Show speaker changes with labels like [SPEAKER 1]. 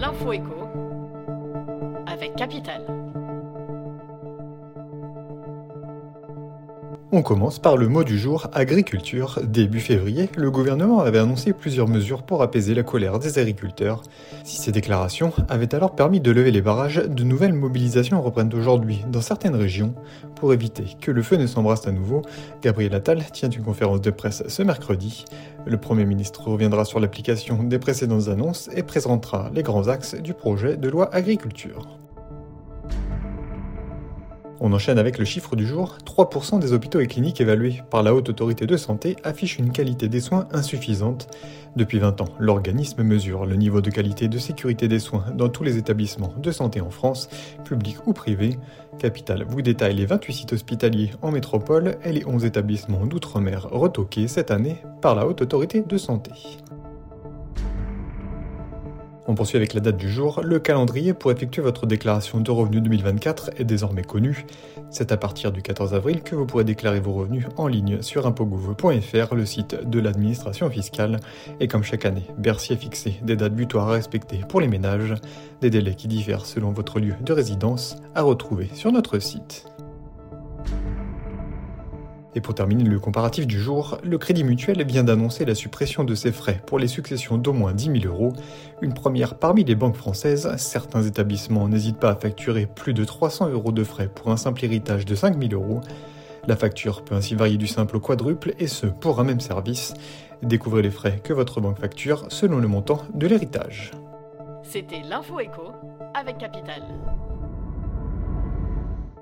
[SPEAKER 1] L'info avec Capital.
[SPEAKER 2] On commence par le mot du jour agriculture. Début février, le gouvernement avait annoncé plusieurs mesures pour apaiser la colère des agriculteurs. Si ces déclarations avaient alors permis de lever les barrages, de nouvelles mobilisations reprennent aujourd'hui dans certaines régions. Pour éviter que le feu ne s'embrasse à nouveau, Gabriel Attal tient une conférence de presse ce mercredi. Le Premier ministre reviendra sur l'application des précédentes annonces et présentera les grands axes du projet de loi agriculture. On enchaîne avec le chiffre du jour. 3% des hôpitaux et cliniques évalués par la Haute Autorité de Santé affichent une qualité des soins insuffisante. Depuis 20 ans, l'organisme mesure le niveau de qualité de sécurité des soins dans tous les établissements de santé en France, publics ou privés. Capital vous détaille les 28 sites hospitaliers en métropole et les 11 établissements d'outre-mer retoqués cette année par la Haute Autorité de Santé. On poursuit avec la date du jour. Le calendrier pour effectuer votre déclaration de revenus 2024 est désormais connu. C'est à partir du 14 avril que vous pourrez déclarer vos revenus en ligne sur impogouv.fr, le site de l'administration fiscale. Et comme chaque année, Bercy a fixé des dates butoirs à respecter pour les ménages, des délais qui diffèrent selon votre lieu de résidence, à retrouver sur notre site. Et pour terminer le comparatif du jour, le Crédit Mutuel vient d'annoncer la suppression de ses frais pour les successions d'au moins 10 000 euros, une première parmi les banques françaises. Certains établissements n'hésitent pas à facturer plus de 300 euros de frais pour un simple héritage de 5 000 euros. La facture peut ainsi varier du simple au quadruple et ce pour un même service. Découvrez les frais que votre banque facture selon le montant de l'héritage.
[SPEAKER 1] C'était l'info écho avec Capital.